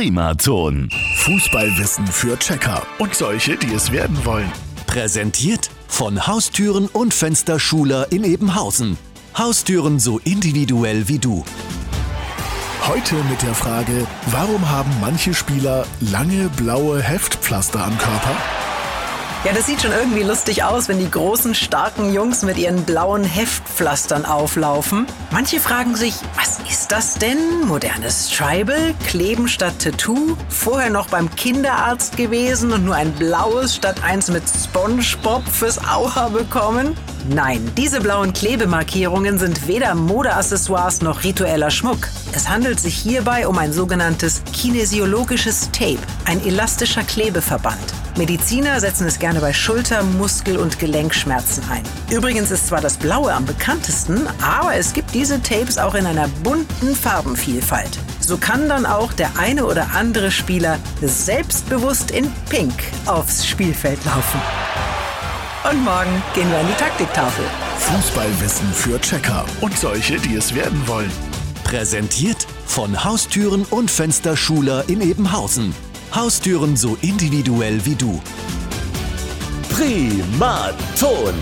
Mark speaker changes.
Speaker 1: Primaton.
Speaker 2: Fußballwissen für Checker und solche, die es werden wollen.
Speaker 3: Präsentiert von Haustüren und Fensterschuler in Ebenhausen. Haustüren so individuell wie du.
Speaker 2: Heute mit der Frage, warum haben manche Spieler lange blaue Heftpflaster am Körper?
Speaker 4: Ja, das sieht schon irgendwie lustig aus, wenn die großen, starken Jungs mit ihren blauen Heftpflastern auflaufen. Manche fragen sich, was ist das denn? Modernes Tribal? Kleben statt Tattoo? Vorher noch beim Kinderarzt gewesen und nur ein blaues statt eins mit Spongebob fürs Auha bekommen? Nein, diese blauen Klebemarkierungen sind weder Modeaccessoires noch ritueller Schmuck. Es handelt sich hierbei um ein sogenanntes kinesiologisches Tape, ein elastischer Klebeverband. Mediziner setzen es gerne bei Schulter-, Muskel- und Gelenkschmerzen ein. Übrigens ist zwar das Blaue am bekanntesten, aber es gibt diese Tapes auch in einer bunten Farbenvielfalt. So kann dann auch der eine oder andere Spieler selbstbewusst in Pink aufs Spielfeld laufen. Und morgen gehen wir an die Taktiktafel.
Speaker 2: Fußballwissen für Checker und solche, die es werden wollen.
Speaker 3: Präsentiert von Haustüren und Fensterschuler in Ebenhausen. Haustüren so individuell wie du.
Speaker 1: Primaton.